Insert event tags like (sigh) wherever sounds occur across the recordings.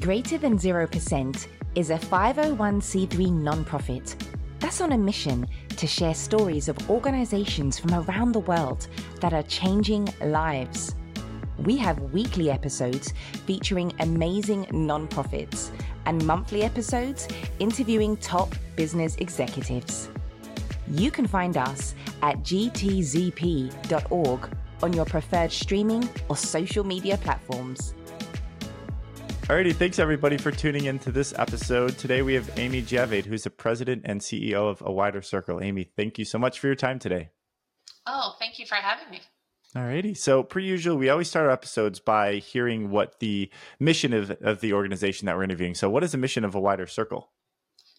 Greater Than 0% is a 501c3 nonprofit that's on a mission to share stories of organizations from around the world that are changing lives. We have weekly episodes featuring amazing nonprofits and monthly episodes interviewing top business executives. You can find us at gtzp.org on your preferred streaming or social media platforms. Alrighty, thanks everybody for tuning in to this episode. Today we have Amy Javaid, who's the president and CEO of A Wider Circle. Amy, thank you so much for your time today. Oh, thank you for having me. Alrighty. So, per usual, we always start our episodes by hearing what the mission of, of the organization that we're interviewing. So, what is the mission of A Wider Circle?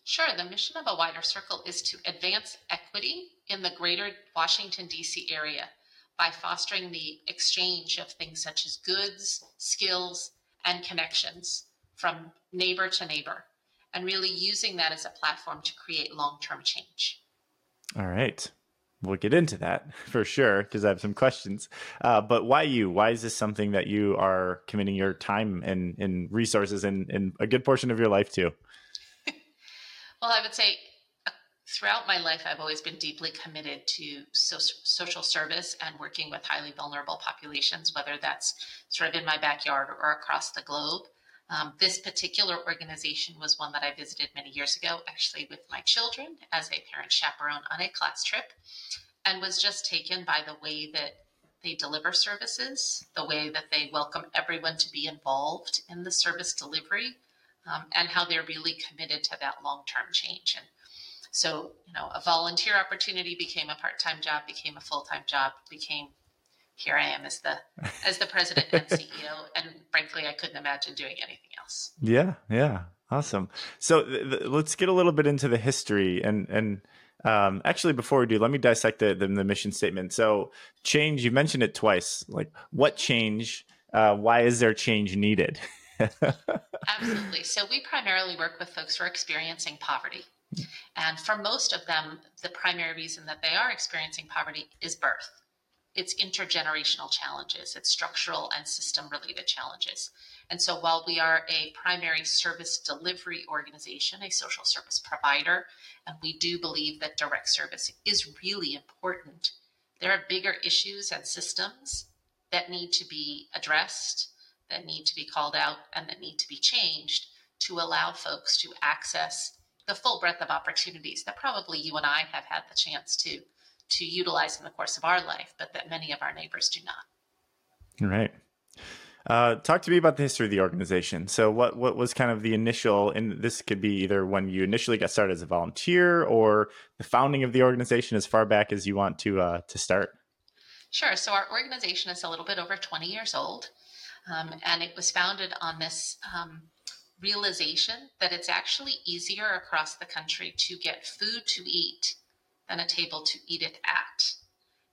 Sure. The mission of A Wider Circle is to advance equity in the greater Washington, D.C. area by fostering the exchange of things such as goods, skills, and connections from neighbor to neighbor, and really using that as a platform to create long term change. All right. We'll get into that (laughs) for sure because I have some questions. Uh, but why you? Why is this something that you are committing your time and, and resources and, and a good portion of your life to? (laughs) well, I would say throughout my life, I've always been deeply committed to so- social service and working with highly vulnerable populations, whether that's sort of in my backyard or across the globe. Um, this particular organization was one that I visited many years ago, actually with my children as a parent chaperone on a class trip, and was just taken by the way that they deliver services, the way that they welcome everyone to be involved in the service delivery, um, and how they're really committed to that long term change. And so, you know, a volunteer opportunity became a part time job, became a full time job, became here I am as the (laughs) as the president and CEO, and frankly, I couldn't imagine doing anything else. Yeah, yeah, awesome. So th- th- let's get a little bit into the history and and. Um, actually, before we do, let me dissect the, the, the mission statement. So, change, you mentioned it twice. Like, what change? Uh, why is there change needed? (laughs) Absolutely. So, we primarily work with folks who are experiencing poverty. And for most of them, the primary reason that they are experiencing poverty is birth it's intergenerational challenges, it's structural and system related challenges. And so while we are a primary service delivery organization, a social service provider, and we do believe that direct service is really important, there are bigger issues and systems that need to be addressed, that need to be called out, and that need to be changed to allow folks to access the full breadth of opportunities that probably you and I have had the chance to to utilize in the course of our life, but that many of our neighbors do not. Right. Uh, talk to me about the history of the organization. So, what what was kind of the initial? And this could be either when you initially got started as a volunteer, or the founding of the organization as far back as you want to uh, to start. Sure. So, our organization is a little bit over twenty years old, um, and it was founded on this um, realization that it's actually easier across the country to get food to eat than a table to eat it at.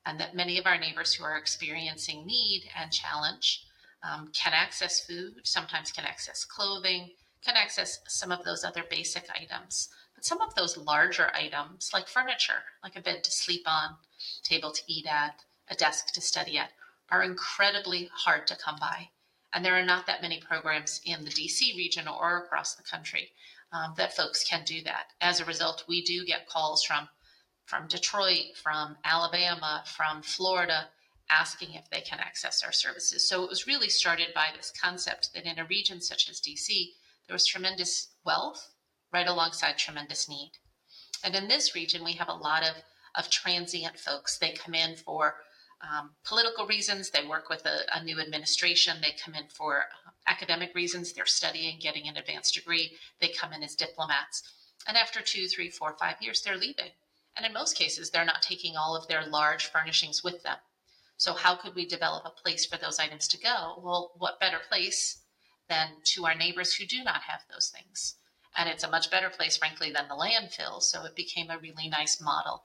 And that many of our neighbors who are experiencing need and challenge um, can access food, sometimes can access clothing, can access some of those other basic items. But some of those larger items, like furniture, like a bed to sleep on, table to eat at, a desk to study at, are incredibly hard to come by. And there are not that many programs in the DC region or across the country um, that folks can do that. As a result, we do get calls from from Detroit, from Alabama, from Florida, asking if they can access our services. So it was really started by this concept that in a region such as DC, there was tremendous wealth right alongside tremendous need. And in this region, we have a lot of, of transient folks. They come in for um, political reasons, they work with a, a, new administration, they come in for uh, academic reasons, they're studying, getting an advanced degree, they come in as diplomats. And after two, three, four, five years, they're leaving. And in most cases, they're not taking all of their large furnishings with them. So, how could we develop a place for those items to go? Well, what better place than to our neighbors who do not have those things? And it's a much better place, frankly, than the landfill. So, it became a really nice model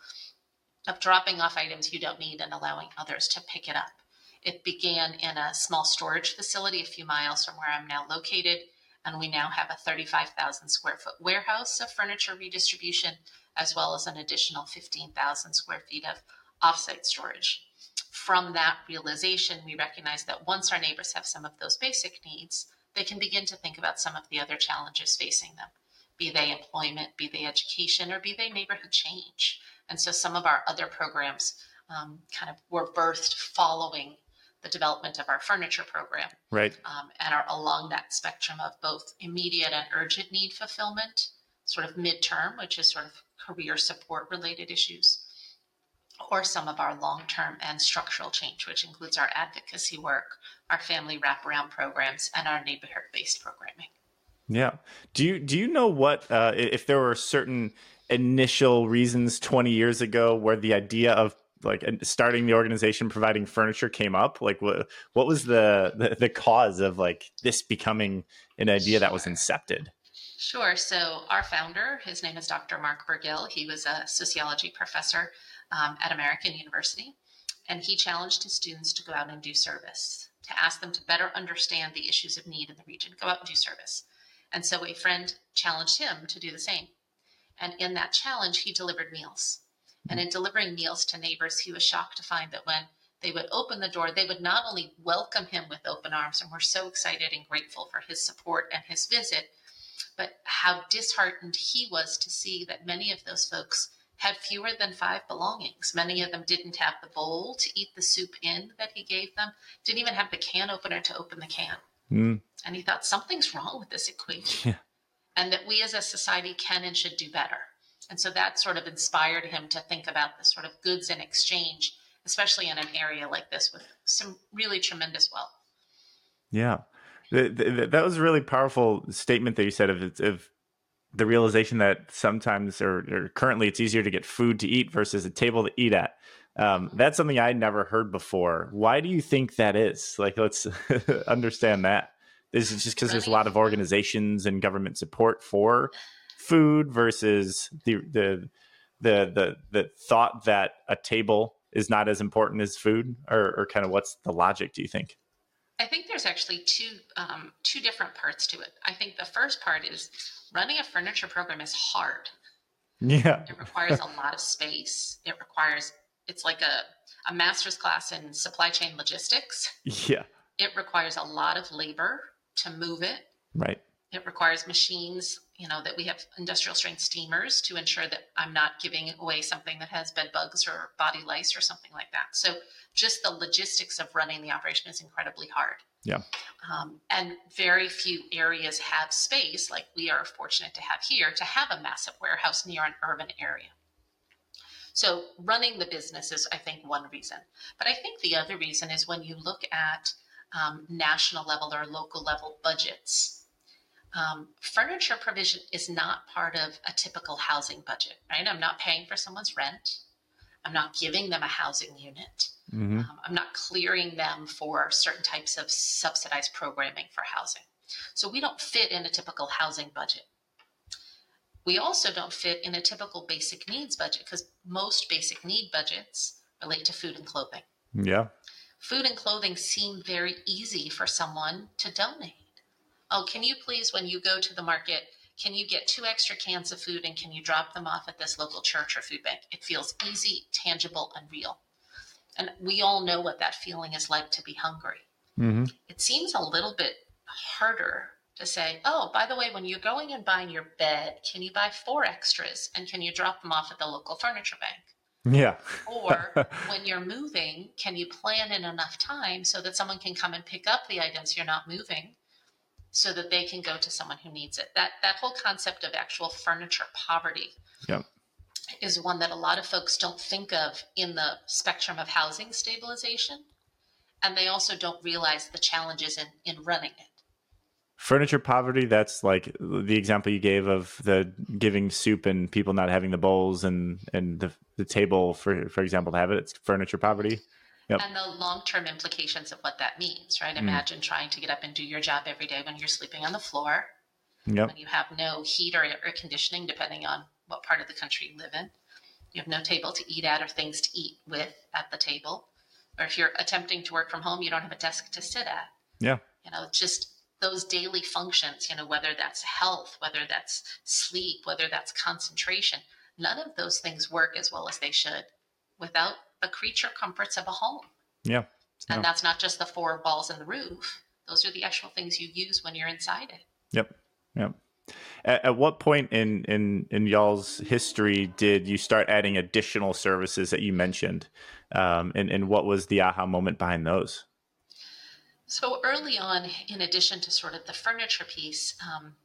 of dropping off items you don't need and allowing others to pick it up. It began in a small storage facility a few miles from where I'm now located, and we now have a 35,000 square foot warehouse of furniture redistribution as well as an additional 15,000 square feet of offsite storage. From that realization, we recognize that once our neighbors have some of those basic needs, they can begin to think about some of the other challenges facing them, be they employment, be they education, or be they neighborhood change. And so some of our other programs um, kind of were birthed following the development of our furniture program. Right. Um, and are along that spectrum of both immediate and urgent need fulfillment, sort of midterm, which is sort of career support related issues, or some of our long term and structural change, which includes our advocacy work, our family wraparound programs, and our neighborhood based programming. Yeah. Do you do you know what uh, if there were certain initial reasons 20 years ago where the idea of like starting the organization providing furniture came up? Like what what was the the, the cause of like this becoming an idea that was incepted? Sure. So our founder his name is dr mark Bergel he was a sociology professor um, at american university and he challenged his students to go out and do service to ask them to better understand the issues of need in the region. Go out and do service. And so a friend challenged him to do the same and in that challenge he delivered meals and in delivering meals to neighbors, he was shocked to find that when they would open the door, they would not only welcome him with open arms and were so excited and grateful for his support and his visit, but how disheartened he was to see that many of those folks had fewer than five belongings. Many of them didn't have the bowl to eat the soup in that he gave them, didn't even have the can opener to open the can. Mm. And he thought something's wrong with this equation. Yeah. And that we as a society can and should do better. And so that sort of inspired him to think about the sort of goods in exchange, especially in an area like this with some really tremendous wealth. Yeah. The, the, that was a really powerful statement that you said of, of the realization that sometimes or, or, currently it's easier to get food to eat versus a table to eat at. Um, that's something I'd never heard before. Why do you think that is? Like, let's (laughs) understand that. Is it just because there's a lot of organizations and government support for food versus the the the the the thought that a table is not as important as food, or, or kind of what's the logic? Do you think? I think there's actually two um, two different parts to it. I think the first part is running a furniture program is hard. Yeah, it requires a lot of space. It requires it's like a a master's class in supply chain logistics. Yeah, it requires a lot of labor to move it. Right. It requires machines, you know, that we have industrial strength steamers to ensure that I'm not giving away something that has bed bugs or body lice or something like that. So just the logistics of running the operation is incredibly hard. Yeah. Um, and very few areas have space, like we are fortunate to have here, to have a massive warehouse near an urban area. So running the business is, I think, one reason. But I think the other reason is when you look at um, national level or local level budgets um, furniture provision is not part of a typical housing budget, right? I'm not paying for someone's rent. I'm not giving them a housing unit. Mm-hmm. Um, I'm not clearing them for certain types of subsidized programming for housing. So we don't fit in a typical housing budget. We also don't fit in a typical basic needs budget because most basic need budgets relate to food and clothing. Yeah. Food and clothing seem very easy for someone to donate oh, can you please, when you go to the market, can you get two extra cans of food and can you drop them off at this local church or food bank? It feels easy, tangible, and real. And we all know what that feeling is like to be hungry. Mm-hmm. It seems a little bit harder to say, oh, by the way, when you're going and buying your bed, can you buy four extras and can you drop them off at the local furniture bank? Yeah. or (laughs) when you're moving, can you plan in enough time so that someone can come and pick up the items you're not moving so that they can go to someone who needs it. That that whole concept of actual furniture poverty yep. is one that a lot of folks don't think of in the spectrum of housing stabilization. And they also don't realize the challenges in, in running it. Furniture poverty, that's like the example you gave of the giving soup and people not having the bowls and, and the, the table, for, for example, to have it. It's furniture poverty yep. and the long term implications of what that means, right? Mm. Imagine trying to get up and do your job every day when you're sleeping on the floor, yep. when you have no heat or air conditioning, depending on what part of the country you live in. You have no table to eat at or things to eat with at the table. Or if you're attempting to work from home, you don't have a desk to sit at. Yeah. You know, just those daily functions, you know, whether that's health, whether that's sleep, whether that's concentration, none of those things work as well as they should without the creature comforts of a home. Yeah. And that's not just the four walls and the roof. those are the actual things you use when you're inside it. Yep. Yep. At, at, what point in, in in y'all's history did you start adding additional services that you mentioned, um, and and what was the aha moment behind those? So early on, in addition to sort of the furniture piece, um,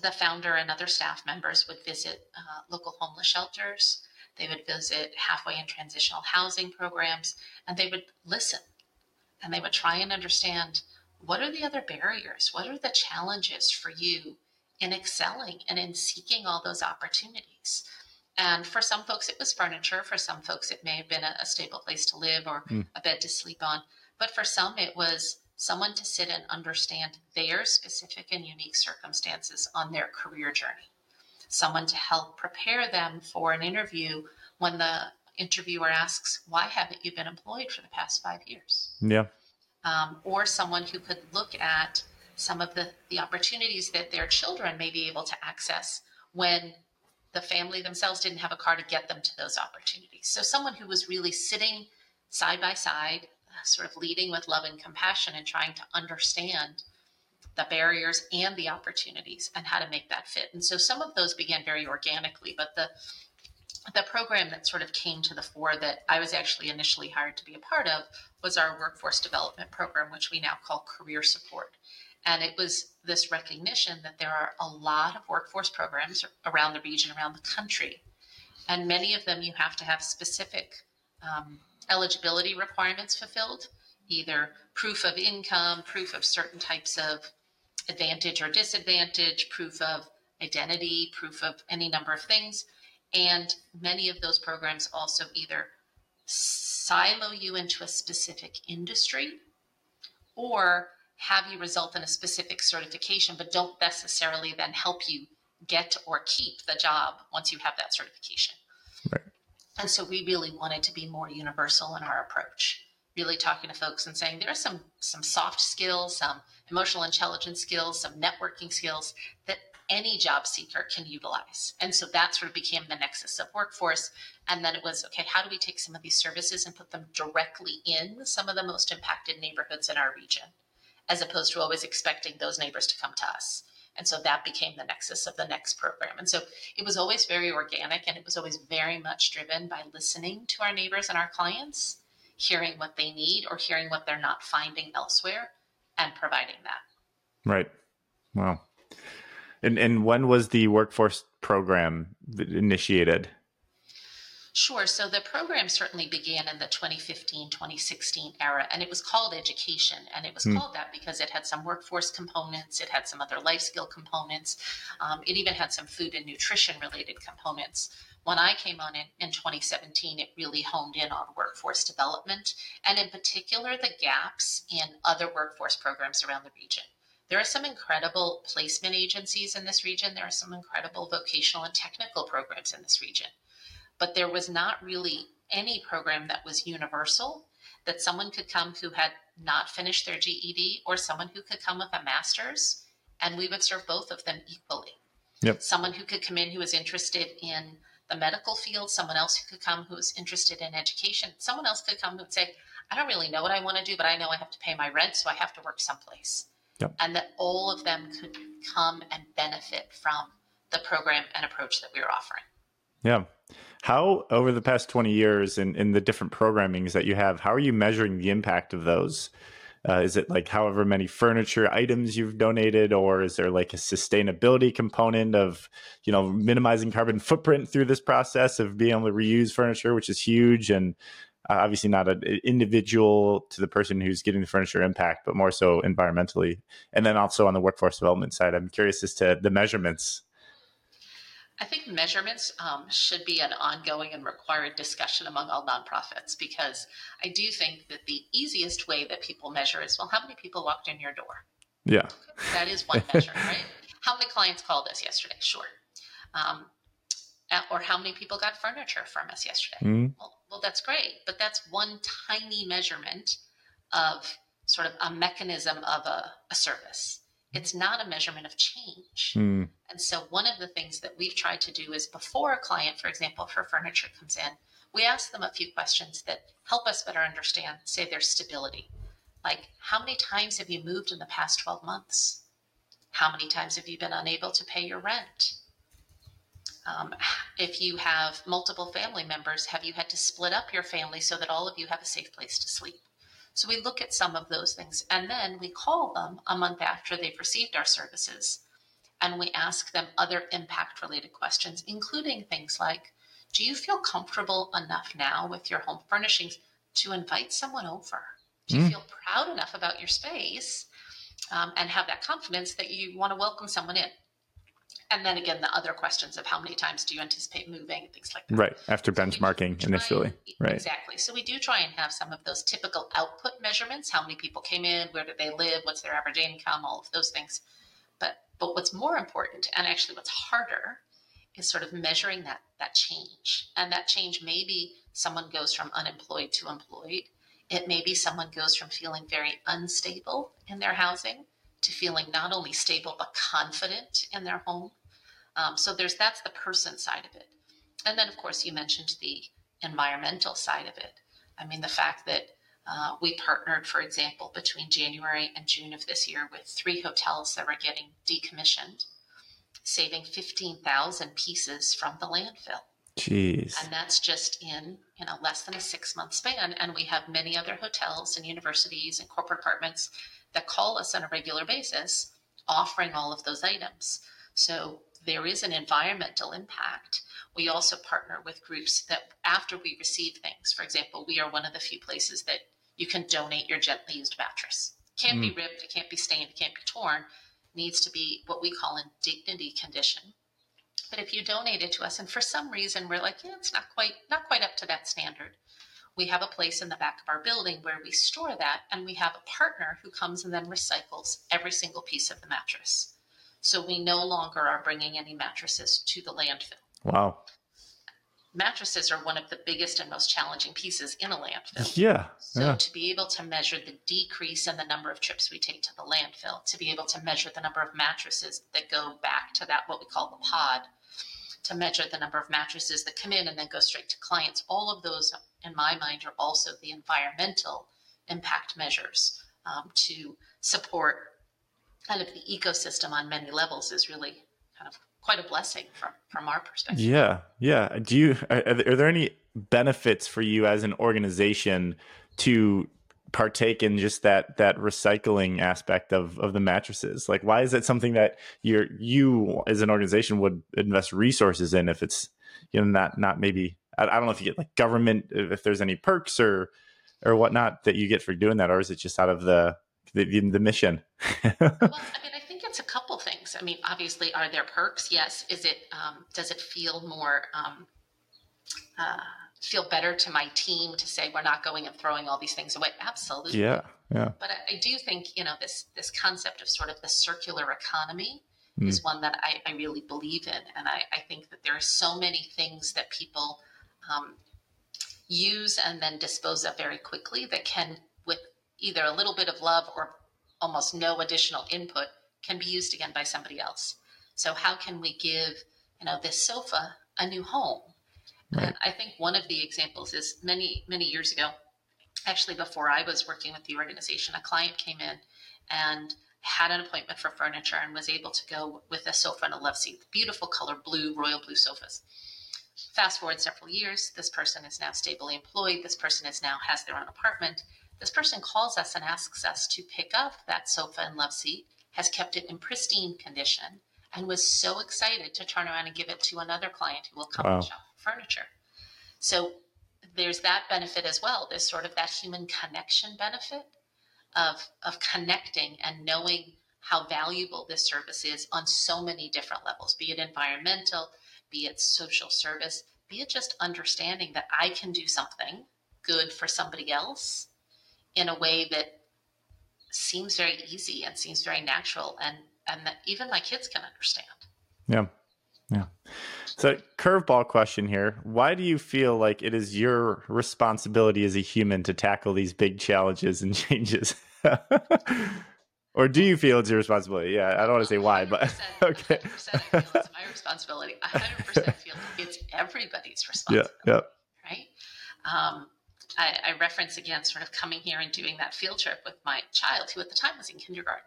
the founder and other staff members would visit uh, local homeless shelters. They would visit halfway and transitional housing programs, and they would listen, and they would try and understand what are the other barriers, what are the challenges for you in excelling and in seeking all those opportunities. And for some folks, it was furniture. For some folks, it may have been a, a stable place to live or mm. a bed to sleep on. But for some, it was someone to sit and understand their specific and unique circumstances on their career journey. Someone to help prepare them for an interview when the interviewer asks, Why haven't you been employed for the past five years? Yeah. Um, or someone who could look at some of the, the opportunities that their children may be able to access when the family themselves didn't have a car to get them to those opportunities. So, someone who was really sitting side by side, sort of leading with love and compassion and trying to understand the barriers and the opportunities and how to make that fit. And so, some of those began very organically, but the the program that sort of came to the fore that I was actually initially hired to be a part of was our workforce development program, which we now call career support. And it was this recognition that there are a lot of workforce programs around the region, around the country. And many of them you have to have specific um, eligibility requirements fulfilled, either proof of income, proof of certain types of advantage or disadvantage, proof of identity, proof of any number of things. And many of those programs also either silo you into a specific industry or have you result in a specific certification, but don't necessarily then help you get or keep the job once you have that certification. Right. And so we really wanted to be more universal in our approach. Really talking to folks and saying there are some some soft skills, some emotional intelligence skills, some networking skills that any job seeker can utilize. And so that sort of became the nexus of workforce. And then it was okay, how do we take some of these services and put them directly in some of the most impacted neighborhoods in our region? as opposed to always expecting those neighbors to come to us. And so that became the nexus of the next program. And so it was always very organic and it was always very much driven by listening to our neighbors and our clients, hearing what they need or hearing what they're not finding elsewhere and providing that. Right. Wow. And and when was the workforce program initiated? Sure. So the program certainly began in the 2015 2016 era, and it was called education. And it was mm. called that because it had some workforce components, it had some other life skill components, um, it even had some food and nutrition related components. When I came on in, in 2017, it really honed in on workforce development and, in particular, the gaps in other workforce programs around the region. There are some incredible placement agencies in this region. There are some incredible vocational and technical programs in this region but there was not really any program that was universal that someone could come who had not finished their GED or someone who could come with a master's and we would serve both of them equally. Yep. Someone who could come in who was interested in the medical field, someone else who could come who was interested in education, someone else could come and say, I don't really know what I want to do, but I know I have to pay my rent, so I have to work someplace. Yep. And that all of them could come and benefit from the program and approach that we were offering. Yeah. How, over the past 20 years in, in the different programmings that you have, how are you measuring the impact of those? Uh, is it like however many furniture items you've donated, or is there like a sustainability component of, you know, minimizing carbon footprint through this process of being able to reuse furniture, which is huge and uh, obviously not an individual to the person who's getting the furniture impact, but more so environmentally. And then also on the workforce development side, I'm curious as to the measurements I think measurements um, should be an ongoing and required discussion among all nonprofits because I do think that the easiest way that people measure is well, how many people walked in your door? Yeah. That is one measure, right? (laughs) How many clients called us yesterday? Sure. Um, or how many people got furniture from us yesterday? Mm-hmm. Well, well, that's great, but that's one tiny measurement of sort of a mechanism of a, a service it's not a measurement of change. Mm. And so, one of the things that we've tried to do is before a client, for example, for furniture comes in, we ask them a few questions that help us better understand, say, their stability. Like, how many times have you moved in the past 12 months? How many times have you been unable to pay your rent? Um, if you have multiple family members, have you had to split up your family so that all of you have a safe place to sleep? So we look at some of those things and then we call them a month after they've received our services and we ask them other impact related questions, including things like Do you feel comfortable enough now with your home furnishings to invite someone over? Do you mm. feel proud enough about your space um, and have that confidence that you want to welcome someone in? And then again, the other questions of how many times do you anticipate moving, things like that. Right. After so benchmarking initially. And, right. Exactly. So we do try and have some of those typical output measurements. How many people came in? Where did they live? What's their average income? All of those things. But but what's more important, and actually what's harder, is sort of measuring that that change. And that change may be someone goes from unemployed to employed. It may be someone goes from feeling very unstable in their housing to feeling not only stable but confident in their home um, so there's that's the person side of it, and then of course you mentioned the environmental side of it. I mean the fact that uh, we partnered, for example, between January and June of this year with three hotels that were getting decommissioned, saving 15,000 pieces from the landfill. Jeez. And that's just in you know less than a six month span. And we have many other hotels and universities and corporate apartments that call us on a regular basis, offering all of those items. So there is an environmental impact, we also partner with groups that after we receive things, for example, we are one of the few places that you can donate your gently used mattress. Can't mm. be ripped, it can't be stained, it can't be torn. It needs to be what we call in dignity condition. But if you donate it to us and for some reason we're like, yeah, it's not quite not quite up to that standard, we have a place in the back of our building where we store that and we have a partner who comes and then recycles every single piece of the mattress. So we no longer are bringing any mattresses to the landfill. Wow. Mattresses are one of the biggest and most challenging pieces in a landfill. Yeah. So yeah. to be able to measure the decrease in the number of trips we take to the landfill, to be able to measure the number of mattresses that go back to that what we call the pod, to measure the number of mattresses that come in and then go straight to clients, all of those in my mind are also the environmental impact measures um, to support kind of the ecosystem on many levels is really kind of quite a blessing from from our perspective. Yeah, yeah. Do you are, are there any benefits for you as an organization to partake in just that that recycling aspect of of the mattresses like why is it something that you're you as an organization would invest resources in if it's you know not not maybe I, I don't know if you get like government if there's any perks or or whatnot that you get for doing that or is it just out of the the, the mission? (laughs) well, I mean, I think it's a couple things. I mean, obviously, are there perks? Yes. Is it um, does it feel more um, uh, feel better to my team to say we're not going and throwing all these things away? Absolutely. Yeah. Yeah. But I, I do think you know this this concept of sort of the circular economy mm. is one that I, I, really believe in, and I, I, think that there are so many things that people um, use and then dispose of very quickly that can with either a little bit of love or almost no additional input can be used again by somebody else. So how can we give, you know, this sofa a new home? Right. And I think one of the examples is many, many years ago, actually before I was working with the organization, a client came in and had an appointment for furniture and was able to go with a sofa and a love seat, beautiful color blue, royal blue sofas. Fast forward several years, this person is now stably employed. This person is now has their own apartment this person calls us and asks us to pick up that sofa and love seat, has kept it in pristine condition, and was so excited to turn around and give it to another client who will come wow. and shop furniture. So there's that benefit as well. There's sort of that human connection benefit of of connecting and knowing how valuable this service is on so many different levels, be it environmental, be it social service, be it just understanding that I can do something good for somebody else in a way that seems very easy and seems very natural and and that even my kids can understand. Yeah. So, curveball question here. Why do you feel like it is your responsibility as a human to tackle these big challenges and (laughs) changes? or do you feel it's your responsibility? Yeah, I don't want to say why, but (laughs) okay. 100% feel it's my responsibility. 100% feel it's everybody's responsibility. Yeah, yeah. Right? Um, I, I reference again sort of coming here and doing that field trip with my child, who at the time was in kindergarten.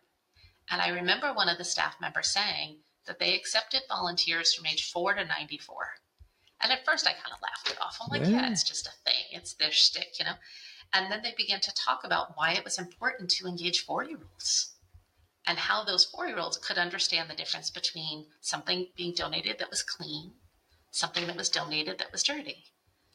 And I remember one of the staff members saying that they accepted volunteers from age four to 94. And at first I kind of laughed it off. I'm like, yeah, yeah it's just a thing, it's their shtick, you know? And then they began to talk about why it was important to engage four year olds and how those four year olds could understand the difference between something being donated that was clean, something that was donated that was dirty,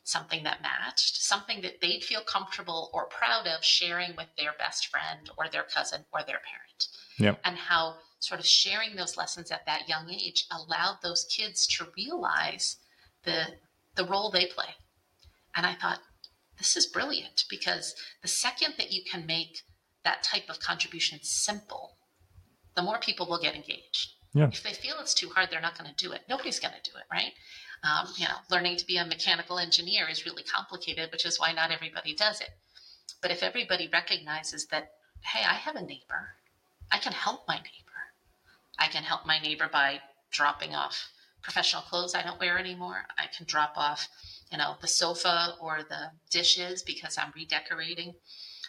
something that matched, something that they'd feel comfortable or proud of sharing with their best friend or their cousin or their parent. Yep. And how sort of sharing those lessons at that young age allowed those kids to realize the the role they play. And I thought, this is brilliant because the second that you can make that type of contribution simple, the more people will get engaged. Yeah. If they feel it's too hard, they're not going to do it. Nobody's going to do it, right? Um, you know, learning to be a mechanical engineer is really complicated, which is why not everybody does it. But if everybody recognizes that, hey, I have a neighbor, I can help my neighbor. I can help my neighbor by dropping off professional clothes I don't wear anymore. I can drop off, you know, the sofa or the dishes because I'm redecorating.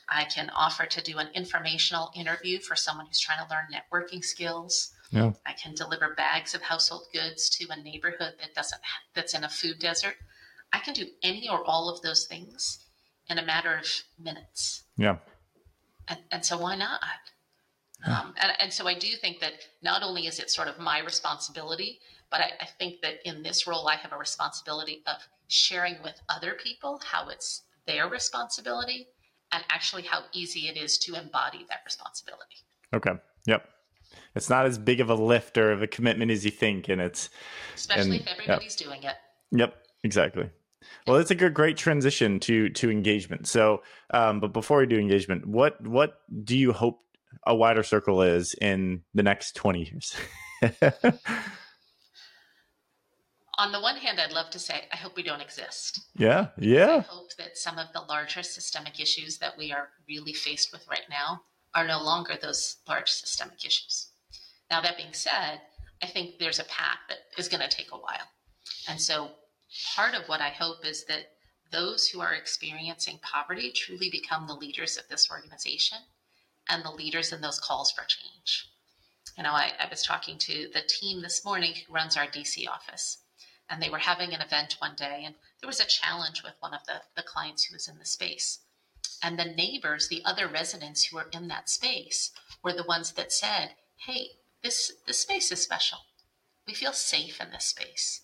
I can offer to do an informational interview for someone who's trying to learn networking skills. Yeah. I can deliver bags of household goods to a neighborhood that doesn't that's in a food desert. I can do any or all of those things in a matter of minutes. Yeah. And, and so why not? Um, and, and so I do think that not only is it sort of my responsibility, but I, I think that in this role, I have a responsibility of sharing with other people how it's their responsibility and actually how easy it is to embody that responsibility. Okay. Yep. It's not as big of a lift or of a commitment as you think, and it's especially and, if everybody's yep. doing it. Yep. Exactly. Well, it's a good, great transition to to engagement. So, um, but before we do engagement, what what do you hope a wider circle is in the next twenty years? (laughs) on the one hand, I'd love to say, I hope we don't exist. Yeah, yeah. I hope that some of the larger systemic issues that we are really faced with right now are no longer those large systemic issues. Now, that being said, I think there's a path that is going to take a while. And so, part of what I hope is that those who are experiencing poverty truly become the leaders of this organization and the leaders in those calls for change. You know, I, I was talking to the team this morning who runs our DC office and they were having an event one day and there was a challenge with one of the, the clients who was in the space. And the neighbors the other residents who were in that space were the ones that said hey this this space is special. We feel safe in this space.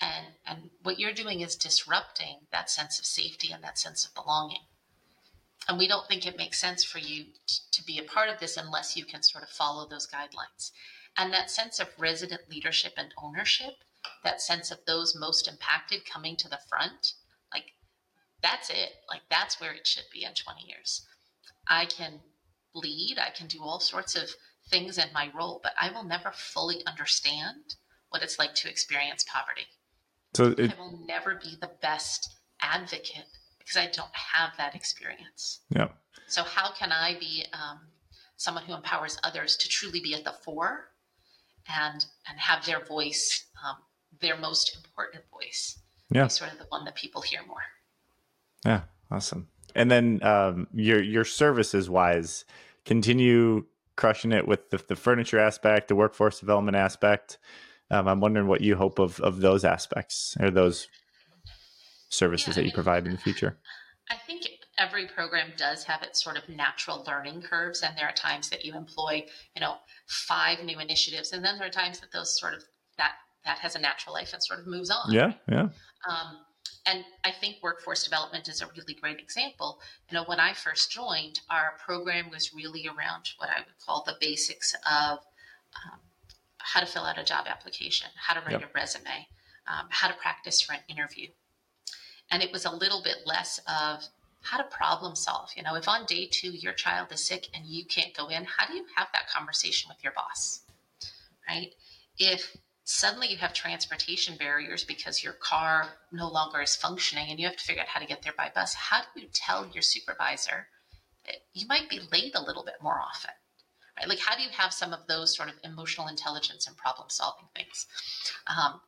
And and what you're doing is disrupting that sense of safety and that sense of belonging and we don't think it makes sense for you t- to be a part of this unless you can sort of follow those guidelines and that sense of resident leadership and ownership that sense of those most impacted coming to the front, like that's it. Like that's where it should be in 20 years. I can lead, I can do all sorts of things in my role, but I will never fully understand what it's like to experience poverty. So it, I will never be the best advocate because I don't have that experience. Yeah. So how can I be um, someone who empowers others to truly be at the fore and and have their voice um, their most important voice. Yeah. Sort of the one that people hear more. Yeah. Awesome. And then um, your your services wise, continue crushing it with the, the furniture aspect, the workforce development aspect. Um, I'm wondering what you hope of of those aspects or those services yeah, that you mean, provide in the future. I think every program does have its sort of natural learning curves, and there are times that you employ, you know, five new initiatives, and then there are times that those sort of that that has a natural life and sort of moves on. Yeah, yeah. Um, and I think workforce development is a really great example. You know, when I first joined, our program was really around what I would call the basics of um, how to fill out a job application, how to write yep. a resume, um, how to practice for an interview. And it was a little bit less of how to problem solve. You know, if on day two your child is sick and you can't go in, how do you have that conversation with your boss? Right? If suddenly you have transportation barriers because your car no longer is functioning and you have to figure out how to get there by bus. How do you tell your supervisor that you might be late a little bit more often? Right? Like, how do you have some of those sort of emotional intelligence and problem solving things? Um,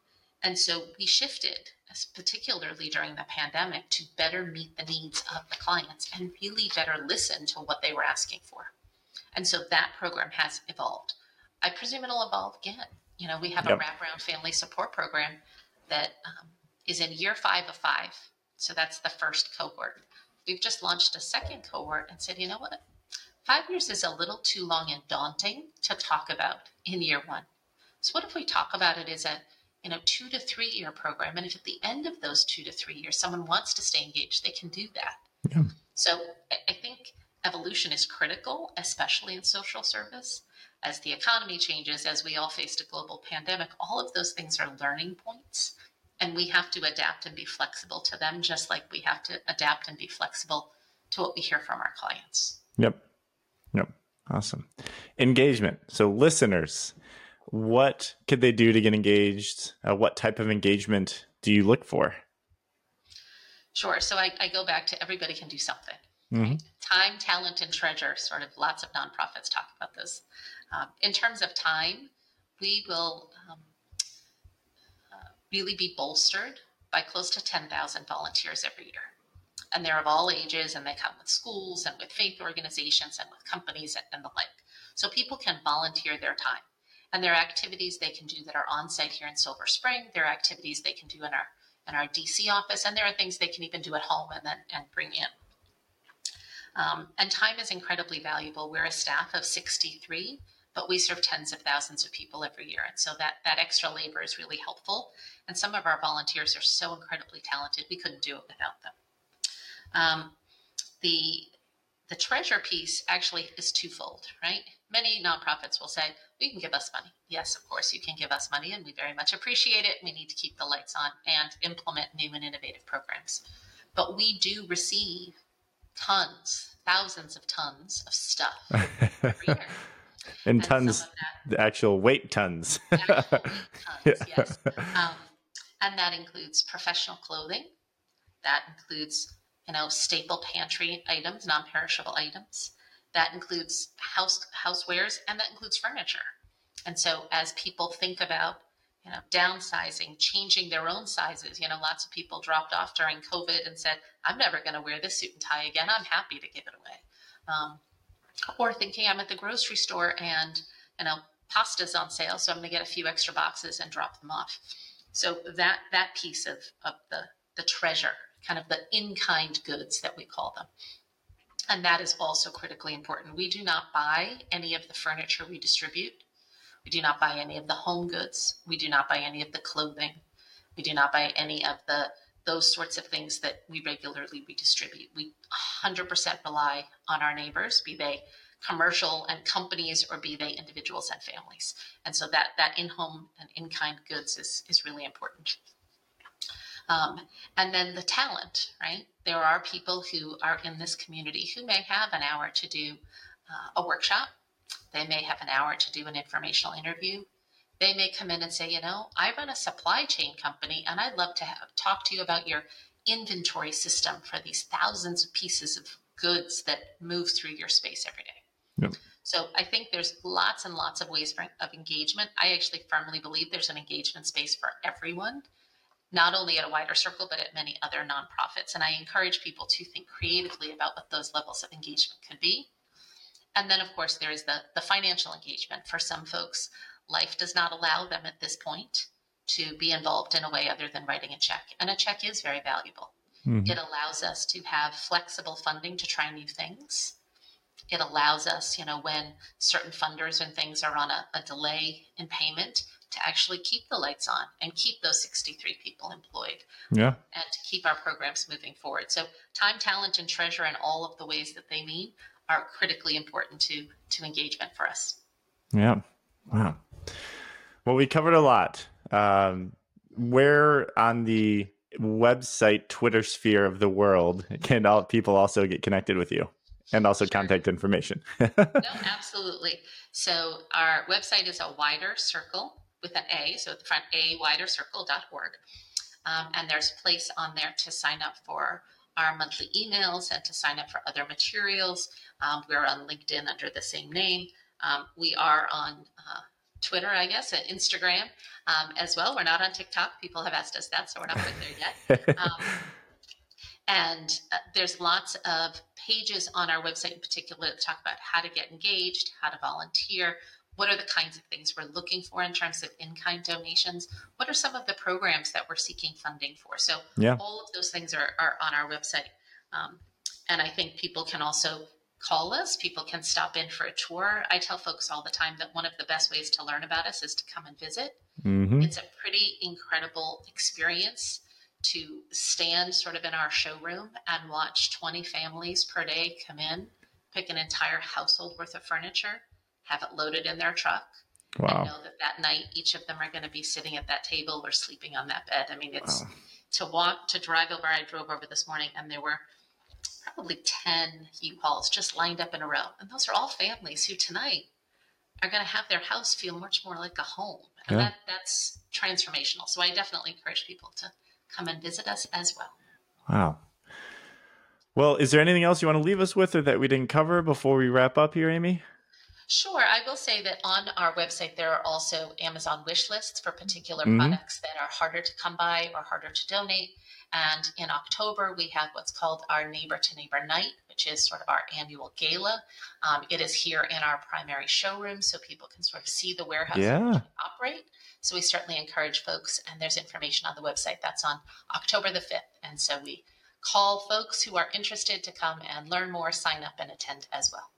and so we shifted particularly during the pandemic, to better meet the needs of the clients and really better listen to what they were asking for. And so that program has evolved. I presume it'll evolve again. You know, we have yep. a wraparound family support program that um, is in year five of five. So that's the first cohort. We've just launched a second cohort and said, you know what? Five years is a little too long and daunting to talk about in year one. So what if we talk about it as a you know two to three year program, and if at the end of those two to three years someone wants to stay engaged, they can do that. Yeah. So I think evolution is critical, especially in social service. As the economy changes, as we all faced a global pandemic, all of those things are learning points. And we have to adapt and be flexible to them, just like we have to adapt and be flexible to what we hear from our clients. Yep. Yep. Awesome. Engagement. So, listeners, what could they do to get engaged? Uh, what type of engagement do you look for? Sure. So, I, I go back to everybody can do something. Mm-hmm. Time, talent, and treasure. Sort of lots of nonprofits talk about this. Um, in terms of time, we will um, uh, really be bolstered by close to 10,000 volunteers every year. And they're of all ages, and they come with schools and with faith organizations and with companies and, and the like. So people can volunteer their time. And there are activities they can do that are on site here in Silver Spring. There are activities they can do in our in our DC office, and there are things they can even do at home and then and bring in. Um, and time is incredibly valuable. We're a staff of 63, but we serve tens of thousands of people every year. And so that, that extra labor is really helpful. And some of our volunteers are so incredibly talented, we couldn't do it without them. Um, the, the treasure piece actually is twofold, right? Many nonprofits will say, you can give us money. Yes, of course, you can give us money, and we very much appreciate it. We need to keep the lights on and implement new and innovative programs. But we do receive tons, thousands of tons of stuff (laughs) and, and, tons, the actual weight tons. (laughs) actual tons, (laughs) yes. Um, and that includes professional clothing. That includes, you know, staple pantry items, non-perishable items. That includes house housewares, and that includes furniture. And so, as people think about you know, downsizing, changing their own sizes. You know, lots of people dropped off during COVID and said, I'm never going to wear this suit and tie again. I'm happy to give it away. Um, or thinking I'm at the grocery store and, you know, pasta's on sale, so I'm going to get a few extra boxes and drop them off. So that that piece of, of the, the treasure, kind of the in-kind goods that we call them. And that is also critically important. We do not buy any of the furniture we distribute. We do not buy any of the home goods. We do not buy any of the clothing. We do not buy any of the those sorts of things that we regularly redistribute. We 100% rely on our neighbors, be they commercial and companies or be they individuals and families. And so that that in-home and in-kind goods is is really important. Um, and then the talent, right? There are people who are in this community who may have an hour to do uh, a workshop they may have an hour to do an informational interview. They may come in and say, you know, I run a supply chain company and I'd love to have, talk to you about your inventory system for these thousands of pieces of goods that move through your space every day. Yep. So I think there's lots and lots of ways for, of engagement. I actually firmly believe there's an engagement space for everyone, not only at a wider circle, but at many other nonprofits. And I encourage people to think creatively about what those levels of engagement could be. And then, of course, there is the, the financial engagement. For some folks, life does not allow them at this point to be involved in a way other than writing a check. And a check is very valuable. Mm-hmm. It allows us to have flexible funding to try new things. It allows us, you know, when certain funders and things are on a, a delay in payment, to actually keep the lights on and keep those 63 people employed. Yeah. And to keep our programs moving forward. So, time, talent, and treasure in all of the ways that they mean are critically important to to engagement for us. Yeah. Wow. Well, we covered a lot. Um, where on the website Twitter sphere of the world can all people also get connected with you and also sure. contact information? (laughs) no, absolutely. So our website is a wider circle with an A, so at the front, a widercircle.org. Um, and there's a place on there to sign up for our monthly emails and to sign up for other materials. Um, we're on LinkedIn under the same name. Um, we are on uh, Twitter, I guess, and Instagram um, as well. We're not on TikTok. People have asked us that, so we're not quite there yet. (laughs) Um, and uh, there's lots of pages on our website in particular that talk about how to get engaged, how to volunteer, what are the kinds of things we're looking for in terms of in-kind donations? What are some of the programs that we're seeking funding for? So yeah. all of those things are, are on our website. Um, and i think people can also call us. People can stop in for a tour. I tell folks all the time that one of the best ways to learn about us is to come and visit. Mm-hmm. it's a pretty incredible experience to stand sort of in our showroom and watch 20 families per day come in pick an entire household worth of furniture have it loaded in their truck. Wow. And know that that night each of them are going to be sitting at that table or sleeping on that bed. I mean, it's wow. to walk to drive over. I drove over this morning and there were probably 10 U-Hauls just lined up in a row. And those are all families who tonight are going to have their house feel much more like a home. And yeah. that, that's transformational. So I definitely encourage people to come and visit us as well. Wow. Well, is there anything else you want to leave us with or that we didn't cover before we wrap up here, Amy? Sure. I will say that on our website, there are also Amazon wish lists for particular mm-hmm. products that are harder to come by or harder to donate. And in October, we have what's called our Neighbor to Neighbor Night, which is sort of our annual gala. Um, it is here in our primary showroom, so people can sort of see the warehouse yeah. operate. So we certainly encourage folks, and there's information on the website that's on October the 5th. And so we call folks who are interested to come and learn more, sign up, and attend as well.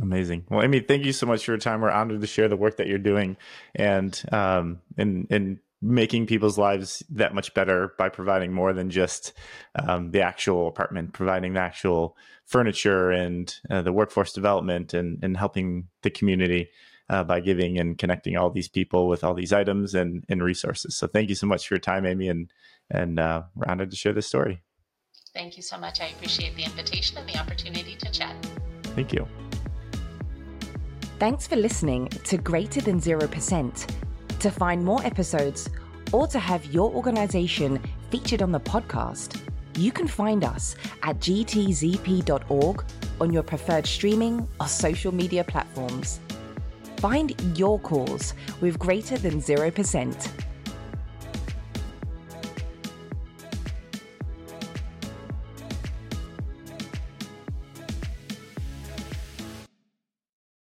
Amazing. Well, Amy, thank you so much for your time. We're honored to share the work that you're doing and um and and making people's lives that much better by providing more than just um, the actual apartment, providing the actual furniture and uh, the workforce development and and helping the community uh, by giving and connecting all these people with all these items and, and resources. So thank you so much for your time, Amy, and and uh, we're honored to share this story. Thank you so much. I appreciate the invitation and the opportunity to chat. Thank you. Thanks for listening to Greater Than 0%. To find more episodes or to have your organization featured on the podcast, you can find us at gtzp.org on your preferred streaming or social media platforms. Find your cause with Greater Than 0%.